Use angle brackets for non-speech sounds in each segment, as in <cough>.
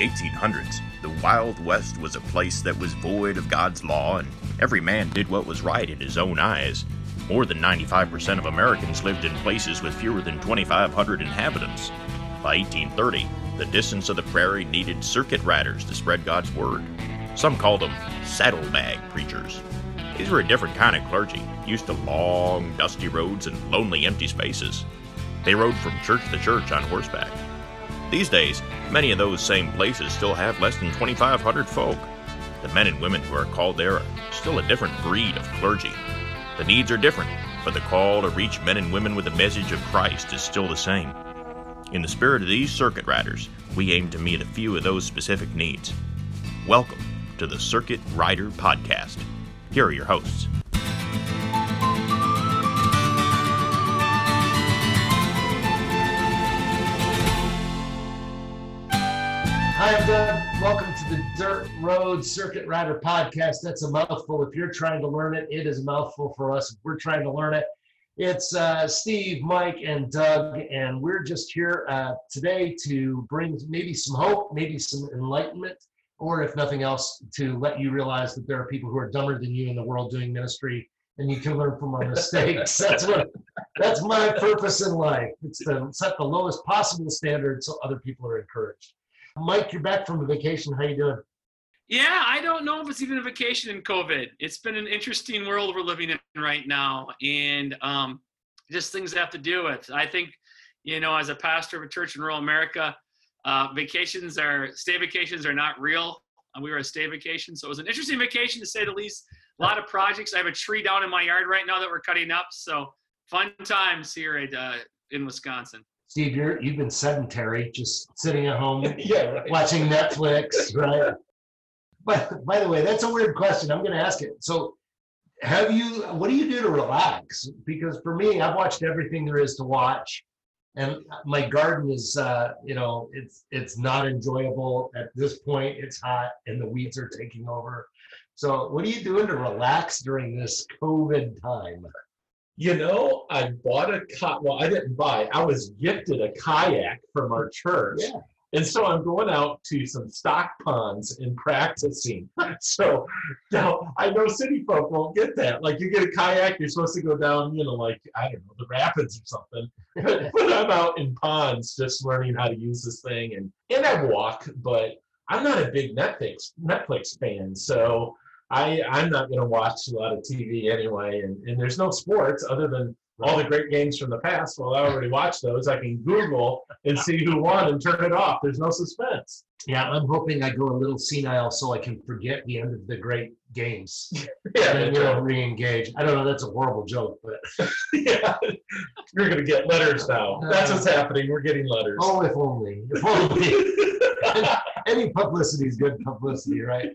the 1800s, the Wild West was a place that was void of God's law, and every man did what was right in his own eyes. More than 95% of Americans lived in places with fewer than 2,500 inhabitants. By 1830, the distance of the prairie needed circuit riders to spread God's word. Some called them saddlebag preachers. These were a different kind of clergy, used to long, dusty roads and lonely, empty spaces. They rode from church to church on horseback. These days, many of those same places still have less than 2,500 folk. The men and women who are called there are still a different breed of clergy. The needs are different, but the call to reach men and women with the message of Christ is still the same. In the spirit of these circuit riders, we aim to meet a few of those specific needs. Welcome to the Circuit Rider Podcast. Here are your hosts. Hi, I'm Doug. Welcome to the Dirt Road Circuit Rider Podcast. That's a mouthful. If you're trying to learn it, it is a mouthful for us. If we're trying to learn it, it's uh, Steve, Mike, and Doug, and we're just here uh, today to bring maybe some hope, maybe some enlightenment, or if nothing else, to let you realize that there are people who are dumber than you in the world doing ministry, and you can learn from our mistakes. <laughs> that's what that's my purpose in life. It's to set the lowest possible standard so other people are encouraged. Mike, you're back from a vacation. How you doing? Yeah, I don't know if it's even a vacation in COVID. It's been an interesting world we're living in right now, and um, just things have to do with. I think, you know, as a pastor of a church in rural America, uh, vacations are stay vacations are not real. Uh, we were a stay vacation, so it was an interesting vacation to say the least. A lot of projects. I have a tree down in my yard right now that we're cutting up, so fun times here at, uh, in Wisconsin. Steve, you're you've been sedentary, just sitting at home <laughs> yeah, right. watching Netflix, right? But by the way, that's a weird question. I'm going to ask it. So, have you? What do you do to relax? Because for me, I've watched everything there is to watch, and my garden is, uh, you know, it's it's not enjoyable at this point. It's hot, and the weeds are taking over. So, what are you doing to relax during this COVID time? You know, I bought a kayak. Well, I didn't buy. I was gifted a kayak from our church. Yeah. And so I'm going out to some stock ponds and practicing. <laughs> So now I know city folk won't get that. Like you get a kayak, you're supposed to go down, you know, like I don't know, the rapids or something. <laughs> but I'm out in ponds just learning how to use this thing and and I walk, but I'm not a big Netflix Netflix fan. So I I'm not gonna watch a lot of TV anyway and, and there's no sports other than all the great games from the past. Well, I already watched those. I can Google and see who won and turn it off. There's no suspense. Yeah, I'm hoping I go a little senile so I can forget the end of the great games. <laughs> Yeah, and you know, re-engage. I don't know. That's a horrible joke, but <laughs> yeah. You're gonna get letters now. That's what's uh, happening. We're getting letters. oh, if only, if only. <laughs> Any publicity is good publicity, right?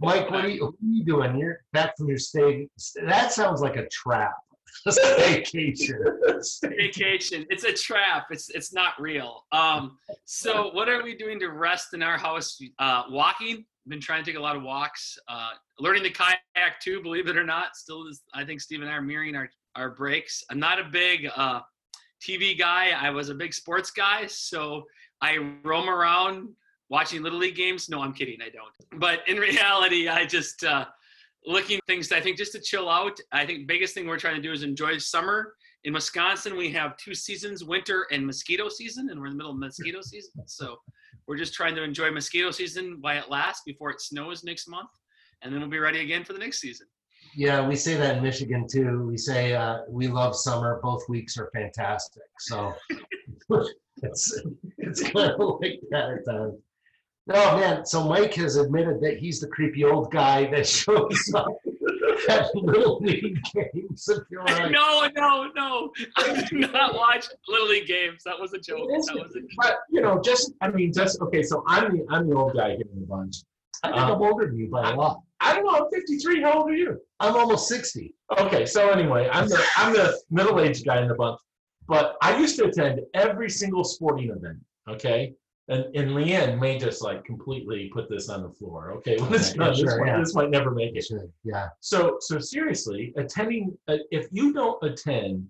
Mike, what are you, what are you doing? You're back from your stay. That sounds like a trap. <laughs> Staycation. vacation. It's a trap. It's it's not real. Um, so what are we doing to rest in our house? Uh, walking. Been trying to take a lot of walks. Uh, learning the kayak too. Believe it or not, still is. I think Steve and I are mirroring our our breaks. I'm not a big uh, TV guy. I was a big sports guy, so I roam around watching little league games. No, I'm kidding. I don't. But in <laughs> reality, I just uh, looking things. I think just to chill out. I think biggest thing we're trying to do is enjoy summer in Wisconsin, we have two seasons, winter and mosquito season, and we're in the middle of mosquito <laughs> season. So we're just trying to enjoy mosquito season while it lasts before it snows next month, and then we'll be ready again for the next season. Yeah, we say that in Michigan too. We say uh, we love summer. Both weeks are fantastic. So <laughs> it's it's kind of like that at times. No man. So Mike has admitted that he's the creepy old guy that <laughs> shows up at little league games. <laughs> Like, no, no, no. I do not watch Little League games. That was a joke. That was a But you know, just I mean, just okay. So I'm the I'm the old guy here in the bunch. I think I'm uh, older than you by a lot. I don't know. I'm 53. How old are you? I'm almost 60. Okay, so anyway, I'm the I'm the middle aged guy in the bunch. But I used to attend every single sporting event. Okay. And, and Leanne may just like completely put this on the floor. Okay, well, this, Yeah, this, sure, might, yeah. this might never make it. Sure. Yeah. So, so seriously, attending, uh, if you don't attend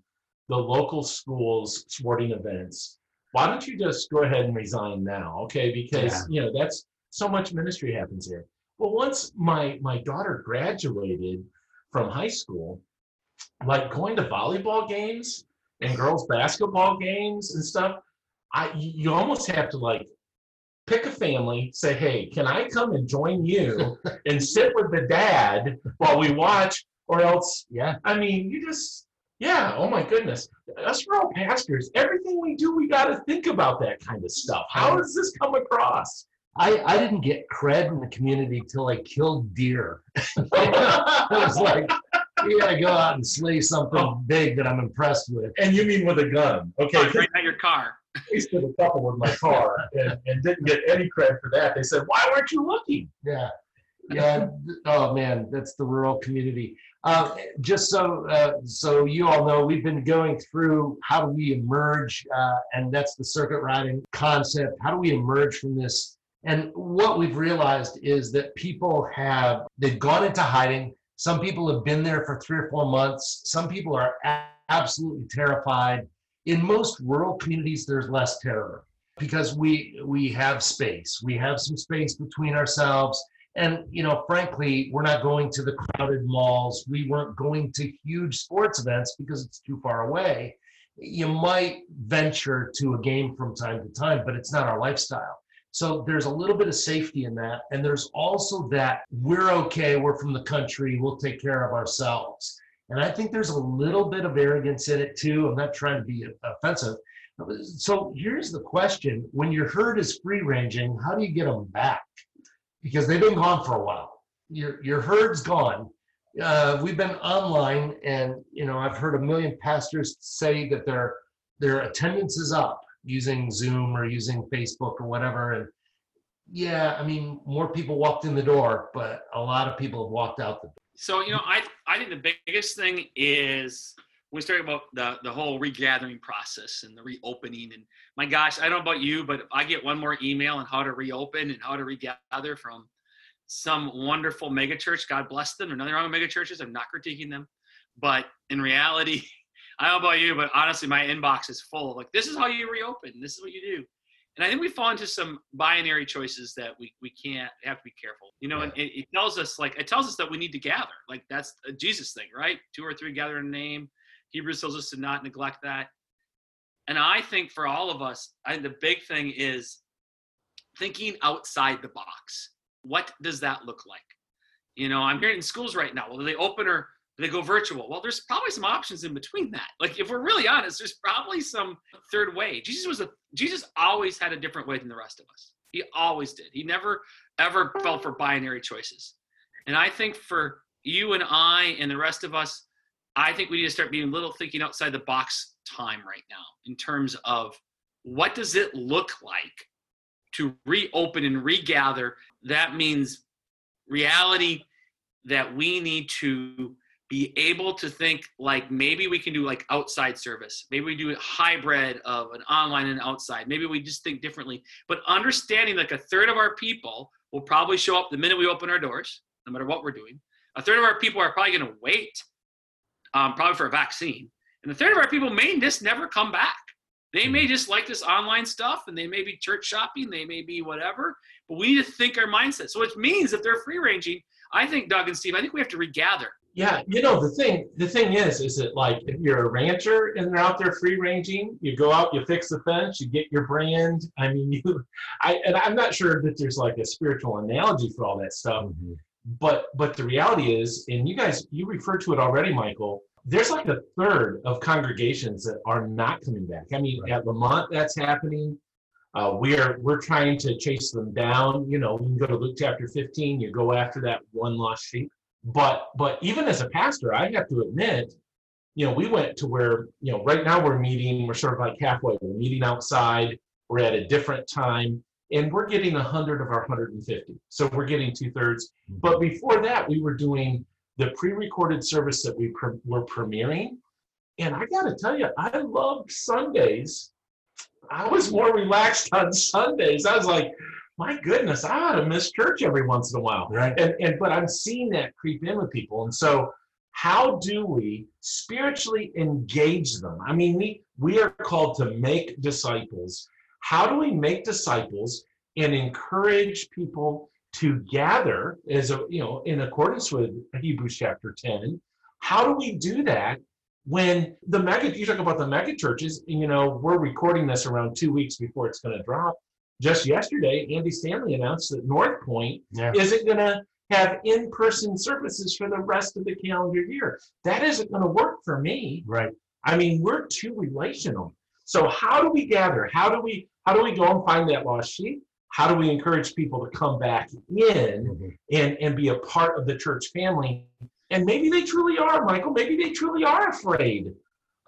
the local schools sporting events, why don't you just go ahead and resign now? Okay, because Yeah. you know that's so much ministry happens here. Well, once my my daughter graduated from high school, like going to volleyball games and girls basketball games and stuff, I you almost have to like pick a family, say, hey, can I come and join you <laughs> and sit with the dad while we watch? Or else, Yeah. I mean, you just, yeah, oh my goodness. Us rural pastors, everything we do, we got to think about that kind of stuff. How does this come across? I, I didn't get cred in the community till I killed deer. <laughs> <laughs> it was like, you gotta go out and slay something big that I'm impressed with. and you mean with a gun? Okay, 'cause right at your car. I wasted a couple with my car and, and didn't get any credit for that. They said, why weren't you looking? Yeah. Yeah. Oh man, that's the rural community. Uh, just so uh, so you all know, we've been going through how do we emerge, uh, and that's the circuit riding concept. How do we emerge from this? And what we've realized is that people have they've gone into hiding. Some people have been there for three or four months. Some people are absolutely terrified. In most rural communities, there's less terror because we we have space. We have some space between ourselves and you know frankly we're not going to the crowded malls we weren't going to huge sports events because it's too far away you might venture to a game from time to time but it's not our lifestyle so there's a little bit of safety in that. And there's also that we're okay we're from the country we'll take care of ourselves. And i think there's a little bit of arrogance in it too. I'm not trying to be offensive. So here's the question. When your herd is free ranging how do you get them back? Because they've been gone for a while. Your your herd's gone. Uh, we've been online, and you know I've heard a million pastors say that their their attendance is up using Zoom or using Facebook or whatever. And yeah, I mean more people walked in the door, but a lot of people have walked out the door. So you know, I I think the biggest thing is we start about the the whole regathering process and the reopening. And my gosh, I don't know about you, but if I get one more email on how to reopen and how to regather from some wonderful megachurch. God bless them. There's nothing wrong with megachurches. I'm not critiquing them, but in reality, <laughs> I don't know about you, but honestly, my inbox is full. Like this is how you reopen. This is what you do. And I think we fall into some binary choices that we, we can't have to be careful. You know, and it, it tells us like it tells us that we need to gather. Like that's a Jesus thing, right? Two or three gather in a name. Hebrews tells us to not neglect that. And I think for all of us, I think the big thing is thinking outside the box. What does that look like? You know, I'm hearing in schools right now. Well, they open or they go virtual? Well, there's probably some options in between that. Like if we're really honest, there's probably some third way. Jesus was a Jesus always had a different way than the rest of us. He always did. He never ever fell for binary choices. And I think for you and I and the rest of us, I think we need to start being a little thinking outside the box time right now in terms of what does it look like to reopen and regather. That means reality that we need to be able to think like maybe we can do like outside service. Maybe we do a hybrid of an online and outside. Maybe we just think differently. But understanding like a third of our people will probably show up the minute we open our doors no matter what we're doing. A third of our people are probably going to wait um, probably for a vaccine. And the third of our people may just never come back. They may just like this online stuff and they may be church shopping they may be whatever but we need to think our mindset. So it means if they're free ranging i think doug and steve i think we have to regather Yeah, you know the thing. The thing is, is that like if you're a rancher and they're out there free ranging, you go out, you fix the fence, you get your brand. I mean, <laughs> you, I and I'm not sure that there's like a spiritual analogy for all that stuff, but but the reality is, and you guys, you referred to it already, Michael. There's like a third of congregations that are not coming back. I mean, at Lamont, that's happening. Uh, we are we're trying to chase them down. You know, you can go to Luke chapter 15. You go after that one lost sheep but but even as a pastor i have to admit you know we went to where you know right now we're meeting we're sort of like halfway we're meeting outside we're at a different time and we're getting 100 of our 150 so we're getting two-thirds. Mm-hmm. But before that we were doing the pre-recorded service that we pre- were premiering. And i gotta tell you i loved sundays. I was more relaxed on sundays. I was like my goodness i ought to miss church every once in a while. Right. and and but i'm seeing that creep in with people. And so how do we spiritually engage them? I mean we we are called to make disciples. How do we make disciples and encourage people to gather as a you know in accordance with Hebrews chapter 10 how do we do that when the mega you talk about the mega churches you know we're recording this around two weeks before it's going to drop just yesterday andy stanley announced that north point Yeah. isn't going to have in-person services for the rest of the calendar year that isn't going to work for me Right. I mean, we're too relational. So how do we gather? How do we how do we go and find that lost sheep? How do we encourage people to come back in mm-hmm. and and be a part of the church family? And maybe they truly are, Michael. Maybe they truly are afraid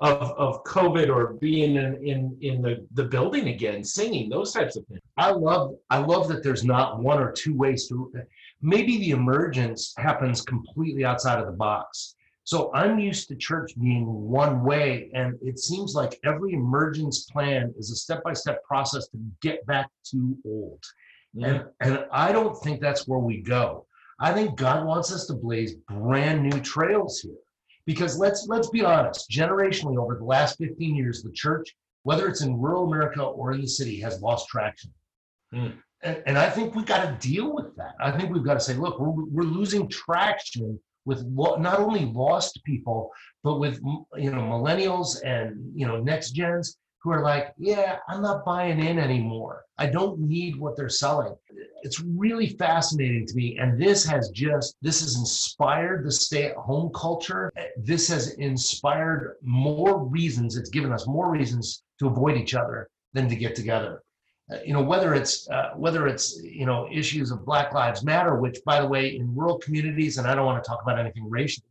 of of COVID or being in in, in the, the building again, singing those types of things. I love I love that there's not one or two ways to maybe the emergence happens completely outside of the box. So I'm used to church being one way and it seems like every emergence plan is a step-by-step process to get back to old. And and I don't think that's where we go. I think God wants us to blaze brand new trails here. Because let's let's be honest, generationally over the last 15 years the church whether it's in rural America or in the city has lost traction. Mm. And, and I think we've got to deal with that. I think we've got to say, look, we're, we're losing traction with lo- not only lost people, but with you know millennials and you know next gens who are like, yeah, I'm not buying in anymore. I don't need what they're selling. It's really fascinating to me, and this has just this has inspired the stay-at-home culture. This has inspired more reasons. It's given us more reasons to avoid each other than to get together uh, you know whether it's uh, whether it's you know issues of black lives matter which by the way in rural communities and i don't want to talk about anything racial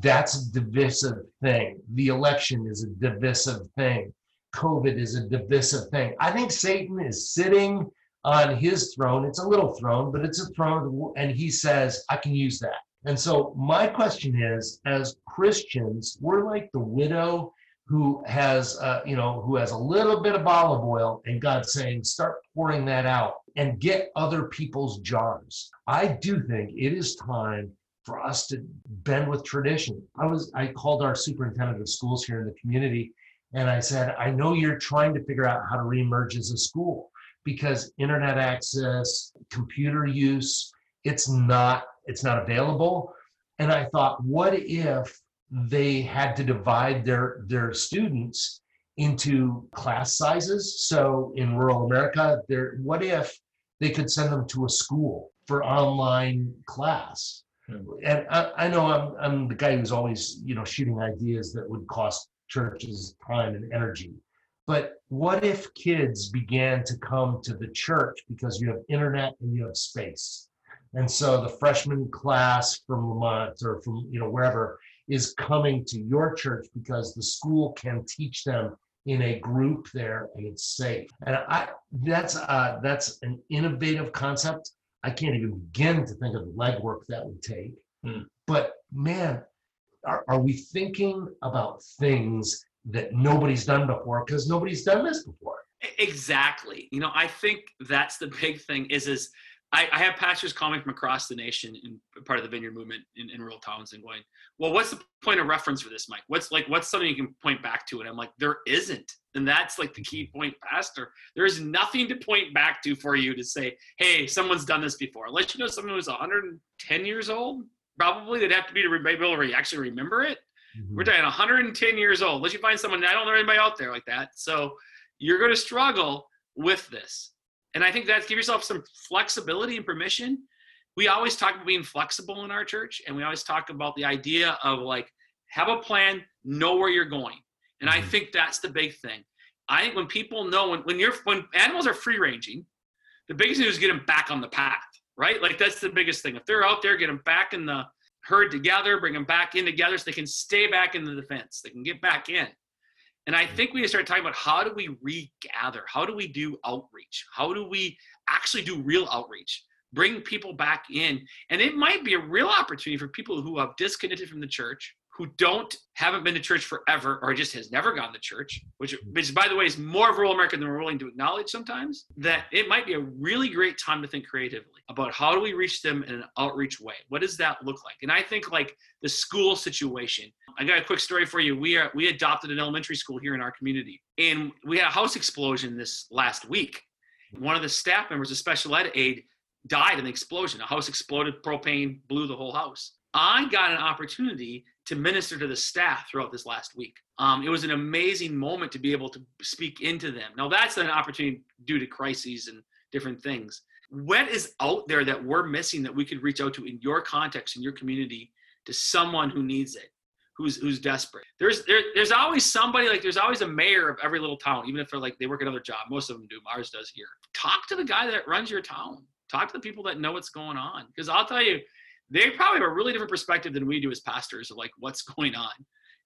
that's a divisive thing the election is a divisive thing covid is a divisive thing. I think satan is sitting on his throne. It's a little throne but it's a throne and he says i can use that. And so my question is as christians we're like the widow who has uh, you know who has a little bit of olive oil and god's saying start pouring that out and get other people's jars. I do think it is time for us to bend with tradition. I was i called our superintendent of schools here in the community and i said i know you're trying to figure out how to reemerge as a school because internet access computer use it's not it's not available. And i thought what if they had to divide their their students into class sizes? So in rural america there what if they could send them to a school for online class? Hmm. and I, I know I'm, I'm the guy who's always you know shooting ideas that would cost churches time and energy. But what if kids began to come to the church because you have internet and you have space? And so the freshman class from lamont or from you know wherever is coming to your church because the school can teach them in a group there and it's safe. And i that's uh that's an innovative concept. I can't even begin to think of the legwork that would take. Hmm. but man are, are we thinking about things that nobody's done before because nobody's done this before Exactly. You know, I think that's the big thing is is I, I have pastors calling from across the nation in part of the vineyard movement in, in rural towns and going, well, what's the point of reference for this, Mike? What's like what's something you can point back to? And I'm like, there isn't. And that's like the key mm-hmm. point, Pastor. There is nothing to point back to for you to say, hey, someone's done this before. Unless you know someone who's 110 years old, probably they'd have to be to be able to actually remember it. Mm-hmm. We're talking 110 years old. Unless you find someone, I don't know anybody out there like that. So you're going to struggle with this. And I think that give yourself some flexibility and permission. We always talk about being flexible in our church, and we always talk about the idea of like have a plan, know where you're going. And I Mhm. think that's the big thing. I think when people know when when you're when animals are free ranging, the biggest thing is get them back on the path, right? Like that's the biggest thing. If they're out there, get them back in the herd together, bring them back in together so they can stay back in the defense. They can get back in. And I mm. think we need to start talking about how do we regather? How do we do outreach? How do we actually do real outreach? Bring people back in. And it might be a real opportunity for people who have disconnected from the church, who don't haven't been to church forever or just has never gone to church, which hmm. which by the way is more of rural America than we're willing to acknowledge sometimes, that it might be a really great time to think creatively about how do we reach them in an outreach way? What does that look like? And I think like the school situation. I got a quick story for you. We are we adopted an elementary school here in our community, and we had a house explosion this last week. One of the staff members, a special ed aide, died in the explosion. A house exploded, propane blew the whole house. I got an opportunity to minister to the staff throughout this last week. Um, it was an amazing moment to be able to speak into them. Now, that's an opportunity due to crises and different things. What is out there that we're missing that we could reach out to in your context, in your community, to someone who needs it? who's who's desperate. There's there, there's always somebody like there's always a mayor of every little town, even if they're like they work another job. Most of them do. Ours does here. Talk to the guy that runs your town. Talk to the people that know what's going on. Because I'll tell you, they probably have a really different perspective than we do as pastors of like what's going on.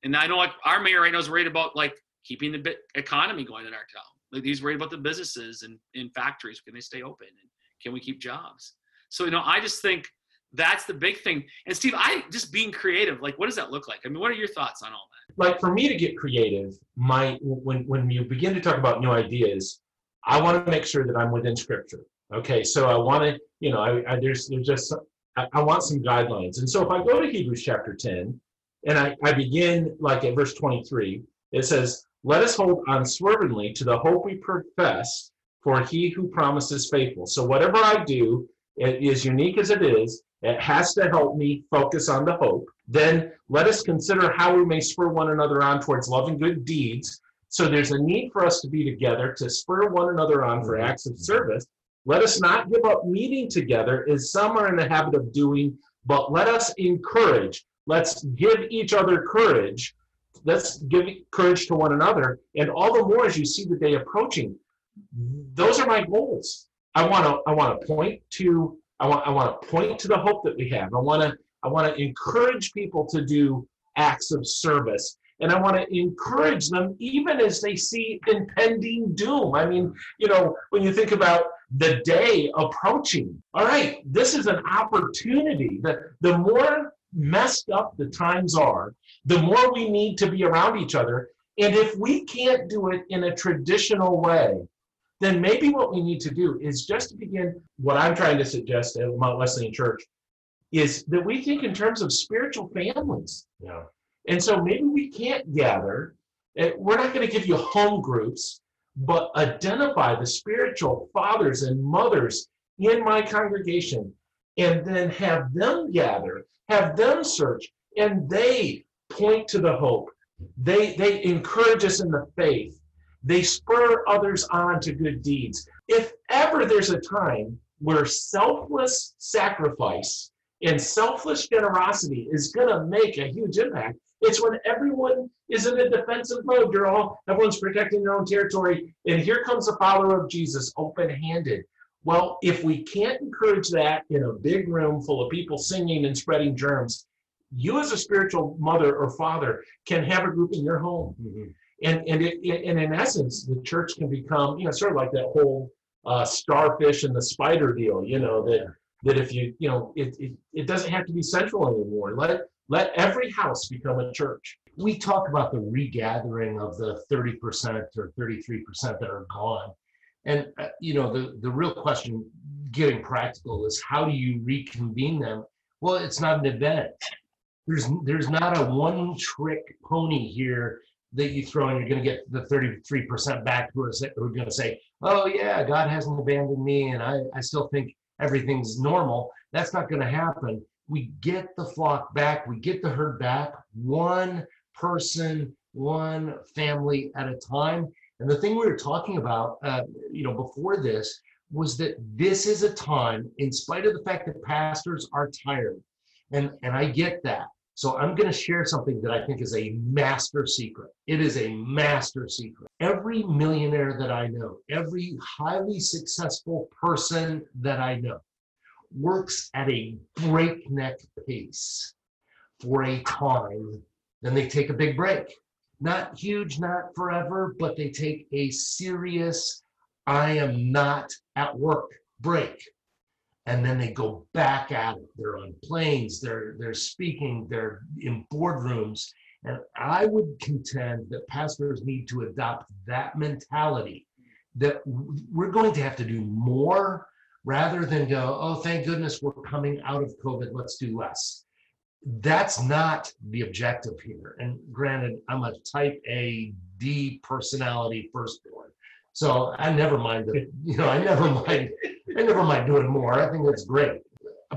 And I know like our mayor right now is worried about like keeping the economy going in our town. Like he's worried about the businesses and in factories. Can they stay open? And can we keep jobs? So you know, I just think that's the big thing. And Steve, I just being creative, like what does that look like? I mean, what are your thoughts on all that? Like for me to get creative, my when when you begin to talk about new ideas, I want to make sure that I'm within scripture. Okay, so I want to, you know, I, I there's there's just I, I, want some guidelines. And so if I go to Hebrews chapter 10 and I, I begin like at verse 23, it says, Let us hold unswervingly to the hope we profess, for he who promises faithful. So whatever I do, it is unique as it is, it has to help me focus on the hope. Then let us consider how we may spur one another on towards loving good deeds. So there's a need for us to be together to spur one another on for acts of service. Let us not give up meeting together as some are in the habit of doing, but let us encourage. Let's give each other courage. Let's give courage to one another. And all the more as you see the day approaching. Those are my goals. I want to I want to point to I want, I want to point to the hope that we have. I want to, I want to encourage people to do acts of service. And I want to encourage them even as they see impending doom. I mean, you know, when you think about the day approaching, all right, this is an opportunity. that the more messed up the times are, the more we need to be around each other. And if we can't do it in a traditional way, then maybe what we need to do is just to begin what I'm trying to suggest at Lamont Wesleyan Church is that we think in terms of spiritual families. Yeah. And so maybe we can't gather. Eh, we're not going to give you home groups, but identify the spiritual fathers and mothers in my congregation and then have them gather, have them search, and they point to the hope. They, they encourage us in the faith they spur others on to good deeds. If ever there's a time where selfless sacrifice and selfless generosity is going to make a huge impact, it's when everyone is in a defensive mode. You're all, everyone's protecting their own territory. And here comes the follower of Jesus open handed. Well, if we can't encourage that in a big room full of people singing and spreading germs, you as a spiritual mother or father can have a group in your home. Mm-hmm. And and it, and in essence, the church can become you know sort of like that whole uh, starfish and the spider deal. You know that that if you you know it, it it doesn't have to be central anymore. Let let every house become a church. We talk about the regathering of the 30% or 33% that are gone. And uh, you know the the real question getting practical is how do you reconvene them? Well, it's not an event. There's there's not a one trick pony here that you throw and you're going to get the 33% back who are, who are going to say, oh, yeah, God hasn't abandoned me and I, I still think everything's normal. That's not going to happen. We get the flock back, we get the herd back, one person, one family at a time. And the thing we were talking about, uh, you know, before this was that this is a time, in spite of the fact that pastors are tired, and and I get that so I'm going to share something that I think is a master secret. It is a master secret. Every millionaire that I know, every highly successful person that I know works at a breakneck pace for a time. Then they take a big break. Not huge, not forever, but they take a serious, I am not at work break and then they go back at it. They're on planes, they're they're speaking, they're in boardrooms. And I would contend that pastors need to adopt that mentality that we're going to have to do more rather than go, oh, thank goodness we're coming out of COVID, let's do less. That's not the objective here. And granted, I'm a type A D personality firstborn. So I never mind the, you know, I never <laughs> mind, I never mind doing more. I think that's great.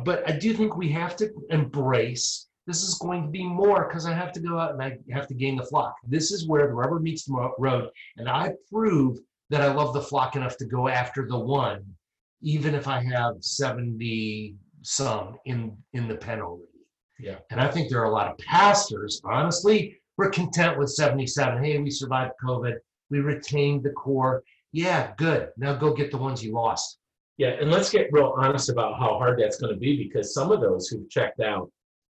But I do think we have to embrace this is going to be more because I have to go out and I have to gain the flock. This is where the rubber meets the road. And I prove that I love the flock enough to go after the one, even if I have 70 some in, in the pen already. Yeah. And I think there are a lot of pastors, honestly, we're content with 77. Hey, we survived COVID. We retained the core. Yeah, good. Now go get the ones you lost. Yeah, and let's get real honest about how hard that's going to be because some of those who've checked out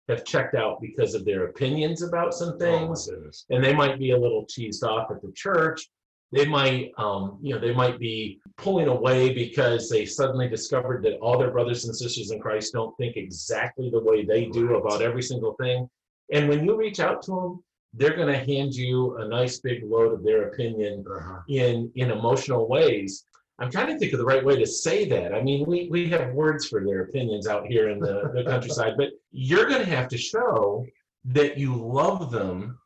have checked out because of their opinions about some oh things, Oh, and they might be a little cheesed off at the church. They might, um, you know, they might be pulling away because they suddenly discovered that all their brothers and sisters in Christ don't think exactly the way they do about every single thing. And when you reach out to them, they're going to hand you a nice big load of their opinion Uh-huh. in in emotional ways. I'm trying to think of the right way to say that. I mean, we we have words for their opinions out here in the, the countryside, but you're going to have to show that you love them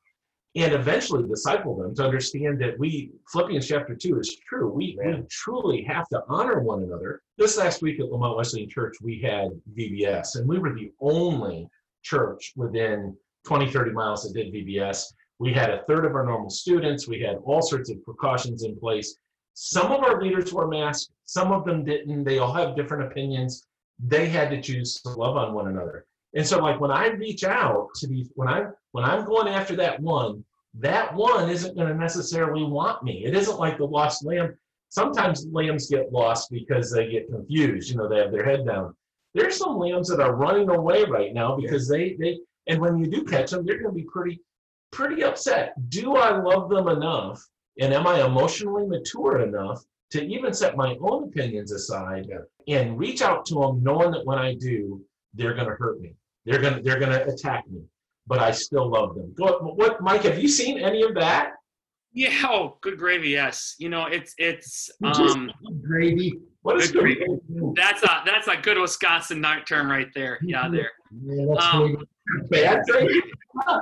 and eventually disciple them to understand that we Philippians chapter two is true. We, we truly have to honor one another. This last week at Lamont Wesleyan Church, we had VBS, and we were the only church within 20, 30 miles that did VBS. We had a third of our normal students. We had all sorts of precautions in place. Some of our leaders wore masks, some of them didn't. They all have different opinions. They had to choose to love on one another. And so, like when I reach out to these, when I when I'm going after that one, that one isn't going to necessarily want me. It isn't like the lost lamb. Sometimes lambs get lost because they get confused. You know, they have their head down. There's some lambs that are running away right now because they they and when you do catch them, they're going to be pretty pretty upset. Do I love them enough? And am I emotionally mature enough to even set my own opinions aside and reach out to them, knowing that when I do, they're going to hurt me. They're going to they're going to attack me, but I still love them. Go, what, Mike? Have you seen any of that? Yeah, oh, good gravy. Yes, you know it's it's um Gravy. What is Good good? that's a that's a good Wisconsin night term right there. Yeah, there. Yeah, that's Um, bad gravy?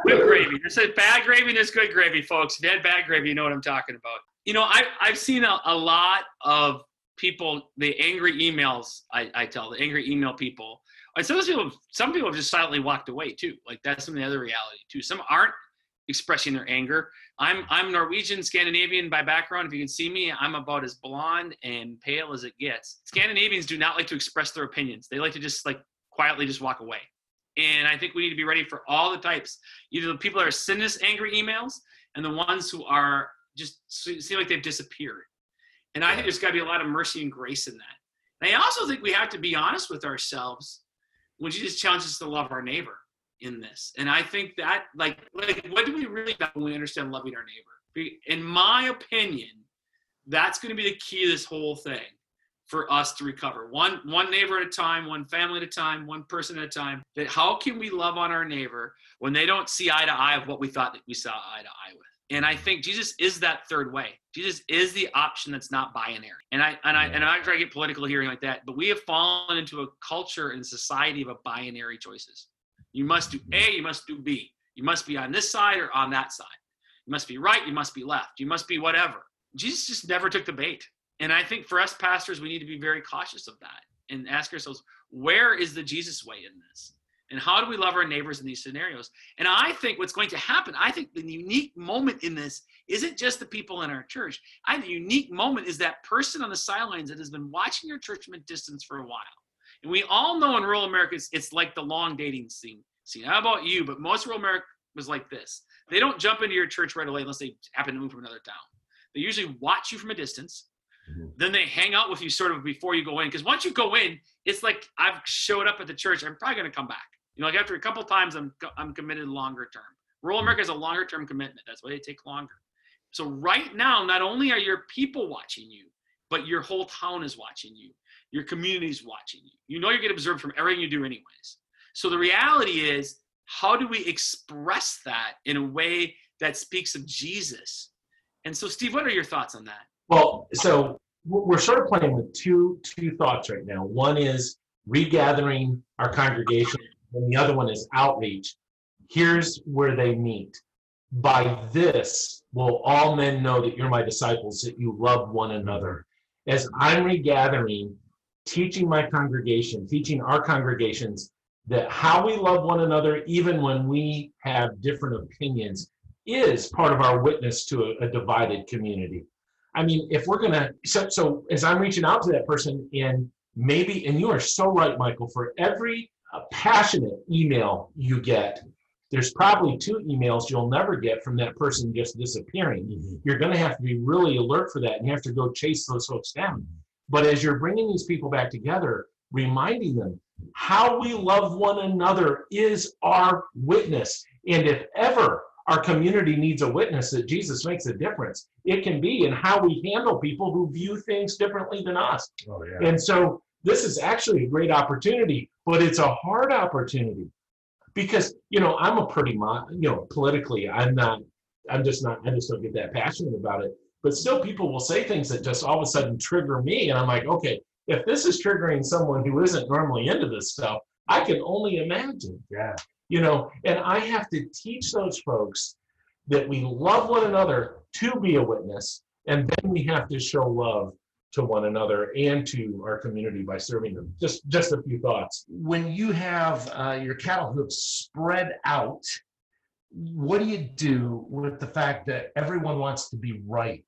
Good gravy. There's a bad gravy and there's good gravy, folks. If you had bad gravy, you know what I'm talking about. You know, I I've seen a, a lot of people the angry emails. I, I tell the angry email people. And some people some people have just silently walked away too. Like that's some of the other reality too. Some aren't expressing their anger. I'm I'm Norwegian, Scandinavian by background. If you can see me, I'm about as blonde and pale as it gets. Scandinavians do not like to express their opinions. They like to just like quietly just walk away. And I think we need to be ready for all the types. Either the people that are sending us angry emails and the ones who are just seem like they've disappeared. And I think there's got to be a lot of mercy and grace in that. And I also think we have to be honest with ourselves when Jesus challenges us to love our neighbor in this. And I think that, like, like what do we really about when we understand loving our neighbor? In my opinion, that's going to be the key to this whole thing for us to recover. One one neighbor at a time, one family at a time, one person at a time. That how can we love on our neighbor when they don't see eye to eye of what we thought that we saw eye to eye with? And I think Jesus is that third way. Jesus is the option that's not binary. And I and I and I'm not trying to get political here like that, but we have fallen into a culture and society of a binary choices. You must do A, you must do B. You must be on this side or on that side. You must be right, you must be left, you must be whatever. Jesus just never took the bait. And I think for us pastors, we need to be very cautious of that and ask ourselves, where is the Jesus way in this? And how do we love our neighbors in these scenarios? And I think what's going to happen, I think the unique moment in this isn't just the people in our church. I think the unique moment is that person on the sidelines that has been watching your church from a distance for a while. And we all know in rural America, it's, it's like the long dating scene. scene. How about you? But most rural America was like this. They don't jump into your church right away unless they happen to move from another town. They usually watch you from a distance. Mhm. Then they hang out with you sort of before you go in. Because once you go in, it's like I've showed up at the church. I'm probably going to come back. You know, like after a couple times, I'm I'm committed longer term. Rural America is a longer term commitment. That's why they take longer. So right now, not only are your people watching you, but your whole town is watching you. Your community's watching you. You know you're getting observed from everything you do, anyways. So the reality is, how do we express that in a way that speaks of Jesus? And so, Steve, what are your thoughts on that? Well, so we're sort of playing with two two thoughts right now. One is regathering our congregation, and the other one is outreach. Here's where they meet. By this will all men know that you're my disciples, that you love one another. As I'm regathering, teaching my congregation, teaching our congregations that how we love one another, even when we have different opinions, is part of our witness to a, a divided community. I mean, if we're gonna, so, so as I'm reaching out to that person, and maybe, and you are so right, Michael, for every uh, passionate email you get, there's probably two emails you'll never get from that person just disappearing. Mm-hmm. You're going to have to be really alert for that and you have to go chase those folks down. But as you're bringing these people back together, reminding them how we love one another is our witness. And if ever our community needs a witness that Jesus makes a difference, it can be in how we handle people who view things differently than us. Oh, yeah. And so this is actually a great opportunity, but it's a hard opportunity because you know I'm a pretty you know politically I'm not I'm just not I just don't get that passionate about it. But still, people will say things that just all of a sudden trigger me, and I'm like, okay, if this is triggering someone who isn't normally into this stuff, I can only imagine. Yeah. You know, and I have to teach those folks that we love one another to be a witness, and then we have to show love to one another and to our community by serving them. Just just a few thoughts. When you have uh, your cattle hooves spread out, what do you do with the fact that everyone wants to be right?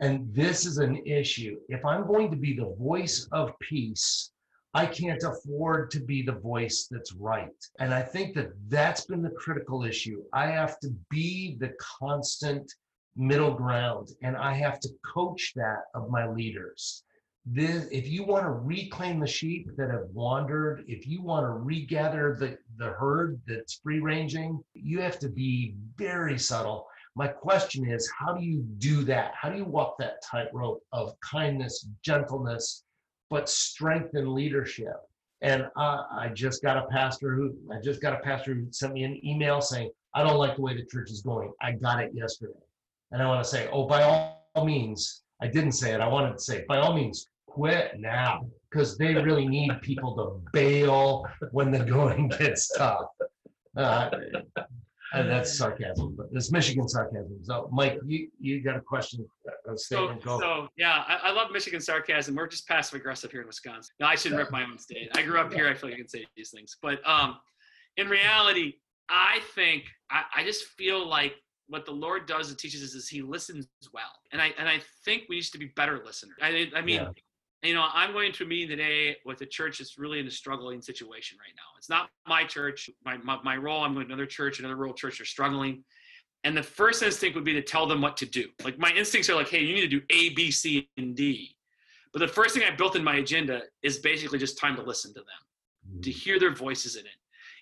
And this is an issue. If I'm going to be the voice of peace, I can't afford to be the voice that's right. And I think that that's been the critical issue. I have to be the constant middle ground and I have to coach that of my leaders. This, if you want to reclaim the sheep that have wandered, if you want to regather the, the herd that's free ranging, you have to be very subtle. My question is, how do you do that? How do you walk that tightrope of kindness, gentleness, but strength and leadership? And uh, I just got a pastor who I just got a pastor who sent me an email saying, I don't like the way the church is going. I got it yesterday. And I want to say, oh, by all means, I didn't say it. I wanted to say, by all means, quit now because they really need people to bail when the going gets tough. Uh, and that's sarcasm, but it's Michigan sarcasm. So, Mike, you, you got a question, a So. Go. so yeah, I, I love Michigan sarcasm. We're just passive aggressive here in Wisconsin. No, I shouldn't rip my own state. I grew up here. I feel like I can say these things. But um, in reality, I think I, I just feel like what the Lord does and teaches us is He listens well, and I and I think we need to be better listeners. I I mean. Yeah. You know, I'm going to a meeting today with a church that's really in a struggling situation right now. It's not my church. My, my, my role, I'm going to another church, another rural church, are struggling. And the first instinct would be to tell them what to do. Like my instincts are like, hey, you need to do A, B, C, and D. But the first thing I built in my agenda is basically just time to listen to them, to mm. hear their voices in it.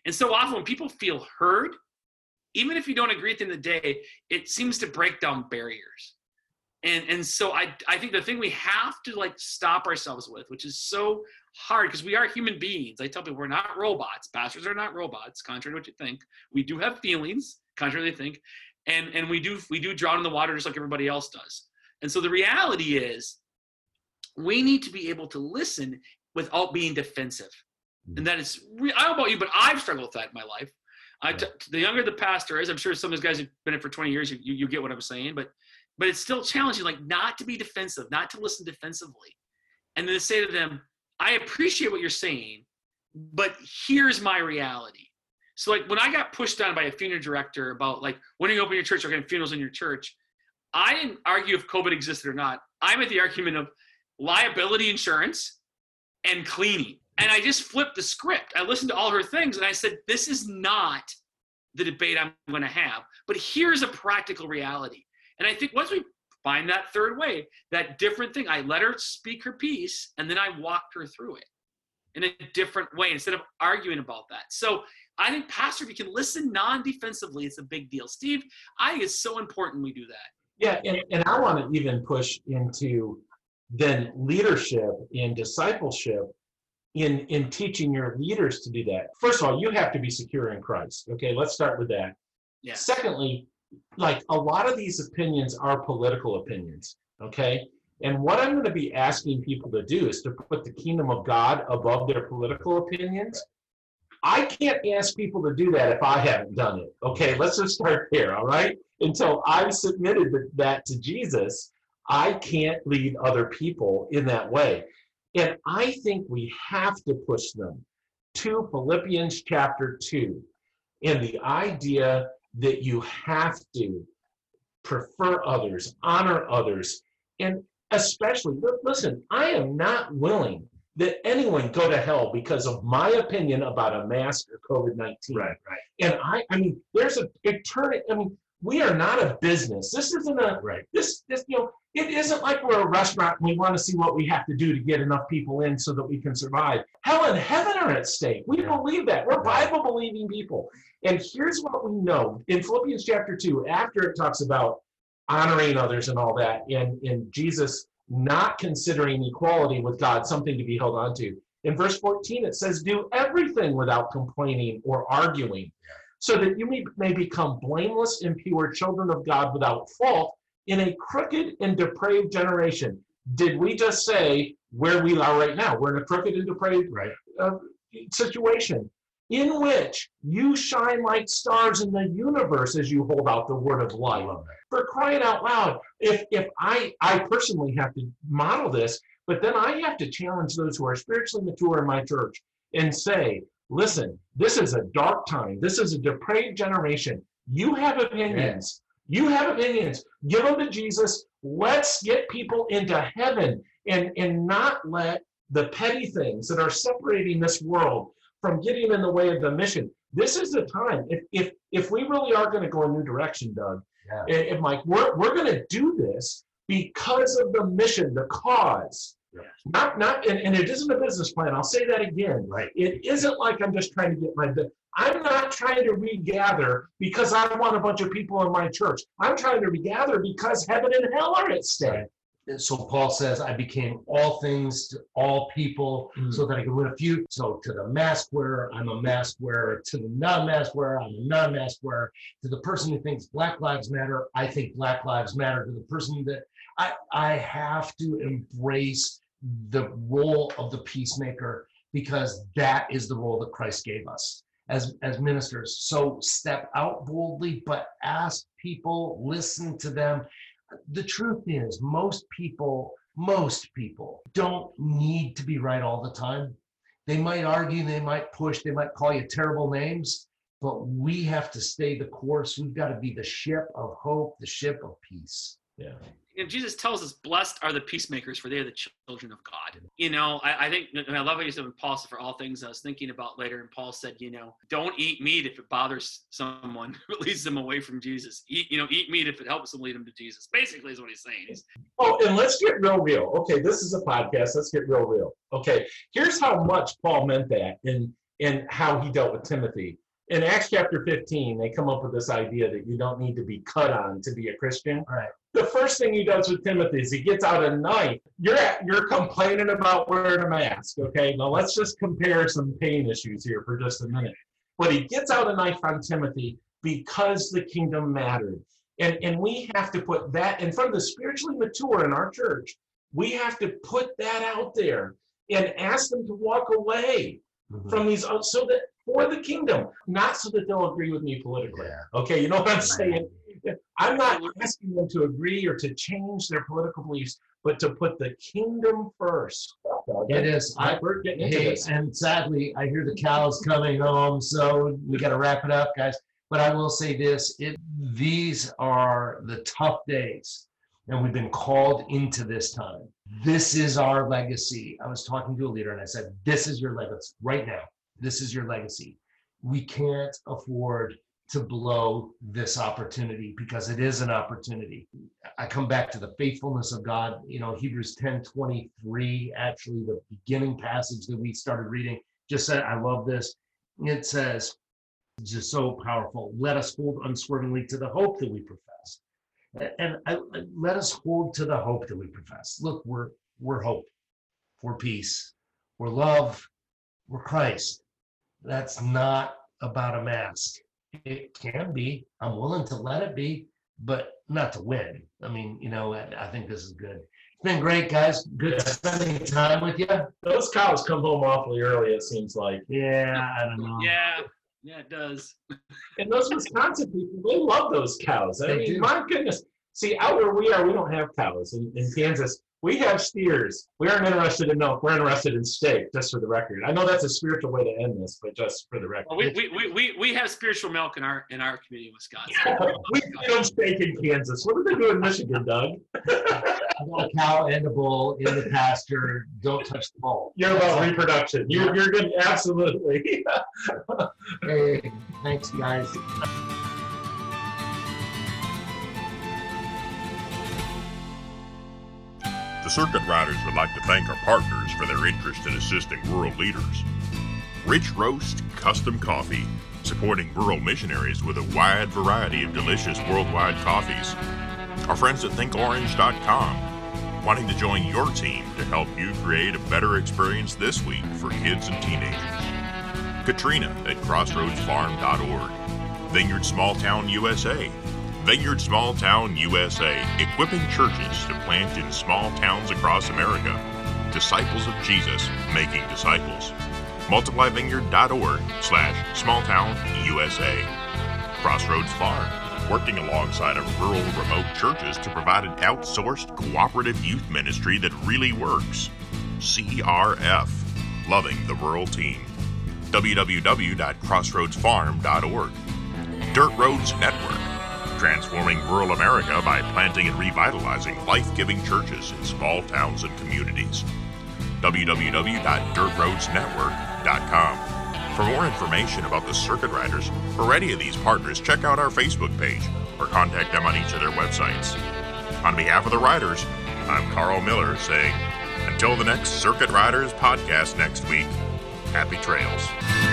And so often when people feel heard, even if you don't agree at the end of the day, it seems to break down barriers. And and so I I think the thing we have to like stop ourselves with, which is so hard because we are human beings. I tell people we're not robots. Pastors are not robots, contrary to what you think. We do have feelings, contrary to what think, and and we do we do drown in the water just like everybody else does. And so the reality is, we need to be able to listen without being defensive. And that is, I don't know about you, but I've struggled with that in my life. I t- the younger the pastor is, I'm sure some of those guys who've been in it for 20 years, you, you, you get what I'm saying, but but it's still challenging, like not to be defensive, not to listen defensively, and then say to them, I appreciate what you're saying, but here's my reality. So like when I got pushed on by a funeral director about like when are you open your church or getting funerals in your church, I didn't argue if COVID existed or not. I'm at the argument of liability insurance and cleaning. And I just flipped the script. I listened to all her things and I said, this is not the debate I'm going to have, but here's a practical reality. And I think once we find that third way, that different thing, I let her speak her piece and then I walked her through it in a different way instead of arguing about that. So I think, Pastor, if you can listen non defensively, it's a big deal. Steve, I think it's so important we do that. Yeah, and, and I want to even push into then leadership and discipleship in in teaching your leaders to do that. First of all, you have to be secure in Christ. Okay, let's start with that. Yeah. Secondly, like a lot of these opinions are political opinions. Okay. And what I'm going to be asking people to do is to put the kingdom of God above their political opinions I can't ask people to do that if I haven't done it. Okay, let's just start there, all right? Until I've submitted that to Jesus, I can't lead other people in that way. And I think we have to push them to Philippians chapter 2 and the idea that you have to prefer others, honor others, and especially, listen, I am not willing that anyone go to hell because of my opinion about a mask or COVID 19. Right, right. And I, I mean, there's a eternity. I mean, we are not a business. This isn't a, Right. this, this, you know, it isn't like we're a restaurant and we want to see what we have to do to get enough people in so that we can survive. Hell and heaven are at stake. We Yeah. believe that. We're Right. Bible believing people. And here's what we know in Philippians chapter 2, after it talks about honoring others and all that, and, and Jesus not considering equality with God something to be held on to. In verse 14, it says, Do everything without complaining or arguing, so that you may, may become blameless and pure children of God without fault in a crooked and depraved generation. Did we just say where we are right now? We're in a crooked and depraved Right. uh, situation in which you shine like stars in the universe as you hold out the word of life. For crying out loud, if if I I personally have to model this, but then I have to challenge those who are spiritually mature in my church and say, listen, this is a dark time. This is a depraved generation. You have opinions. You have opinions. Give them to Jesus. Let's get people into heaven and, and not let the petty things that are separating this world from getting in the way of the mission. This is the time. If if if we really are going to go a new direction, Doug, Yeah. and, and Mike, we're we're going to do this because of the mission, the cause. Yes. Not not and, and it isn't a business plan. I'll say that again. Right. It isn't like I'm just trying to get my. I'm not trying to regather because I want a bunch of people in my church. I'm trying to regather because heaven and hell are at stake. Right. And so Paul says, I became all things to all people Mm. so that I could win a few. So to the mask wearer, I'm a mask wearer. To the non-mask wearer, I'm a non-mask wearer. To the person who thinks Black Lives Matter, I think Black Lives Matter. To the person that I, I have to embrace the role of the peacemaker because that is the role that Christ gave us as as ministers. So step out boldly, but ask people, listen to them. The truth is, most people, most people don't need to be right all the time. They might argue, they might push, they might call you terrible names, but we have to stay the course. We've got to be the ship of hope, the ship of peace. Yeah. you know, Jesus tells us, "Blessed are the peacemakers, for they are the children of God." You know, I, I think and I love what you said when Paul said, "For all things," I was thinking about later, and Paul said, "You know, don't eat meat if it bothers someone, <laughs> it leads them away from Jesus. Eat, you know, eat meat if it helps them lead them to Jesus." Basically, is what he's saying. He's, Oh, and let's get real real. Okay, this is a podcast. Let's get real real. Okay, here's how much Paul meant that and and how he dealt with Timothy. In Acts chapter 15, they come up with this idea that you don't need to be cut on to be a Christian. Right. The first thing he does with Timothy is he gets out a knife. You're you're complaining about wearing a mask. Okay, now let's just compare some pain issues here for just a minute. But he gets out a knife on Timothy because the kingdom mattered. And, and we have to put that in front of the spiritually mature in our church. We have to put that out there and ask them to walk away mm-hmm. from these so that for the kingdom, not so that they'll agree with me politically. Yeah. Okay, you know what I'm saying? I'm not asking them to agree or to change their political beliefs, but to put the kingdom first. It is. I, we're getting into Hey, this. and sadly, I hear the cows coming home, so we got to wrap it up, guys. But I will say this: it, these are the tough days, and we've been called into this time. This is our legacy. I was talking to a leader, and I said, "This is your legacy right now. This is your legacy. We can't afford." To blow this opportunity because it is an opportunity. I come back to the faithfulness of God. You know, Hebrews 10 23, actually, the beginning passage that we started reading, just said, I love this. It says, just so powerful. Let us hold unswervingly to the hope that we profess. And I, let us hold to the hope that we profess. Look, we're we're hope, we're peace, we're love, we're Christ. That's not about a mask. It can be. I'm willing to let it be, but not to win. I mean, you know, I, I think this is good. It's been great, guys. Good spending time with you. Those cows come home awfully early, it seems like. Yeah, I don't know. Yeah, yeah, it does. And those Wisconsin people, they love those cows. I They mean, do. my goodness. See, out where we are, we don't have cows. In, in Kansas, we have steers. We aren't interested in milk. We're interested in steak, just for the record. I know that's a spiritual way to end this, but just for the record. Well, we, we, we, we, we have spiritual milk in our in our community in Wisconsin. <laughs> we don't steak in Kansas. What do they do in Michigan, Doug? I got a cow and a bull in the pasture. Don't touch the bull. You're about reproduction. You're, you're good. Absolutely. <laughs> Hey, thanks, guys. The Circuit Riders would like to thank our partners for their interest in assisting rural leaders. Rich Roast Custom Coffee, supporting rural missionaries with a wide variety of delicious worldwide coffees. Our friends at ThinkOrange.com, wanting to join your team to help you create a better experience this week for kids and teenagers. Katrina at CrossroadsFarm.org. Vineyard Small Town USA. Vineyard Small Town USA, equipping churches to plant in small towns across America. Disciples of Jesus making disciples. MultiplyVineyard.org slash smalltown USA. Crossroads Farm, working alongside of rural remote churches to provide an outsourced cooperative youth ministry that really works. CRF, loving the rural team. www.crossroadsfarm.org. Dirt Roads Network, transforming rural America by planting and revitalizing life giving churches in small towns and communities. www.dirtroadsnetwork.com. For more information about the Circuit Riders or any of these partners, check out our Facebook page or contact them on each of their websites. On behalf of the riders, I'm Carl Miller saying, until the next Circuit Riders podcast next week, happy trails.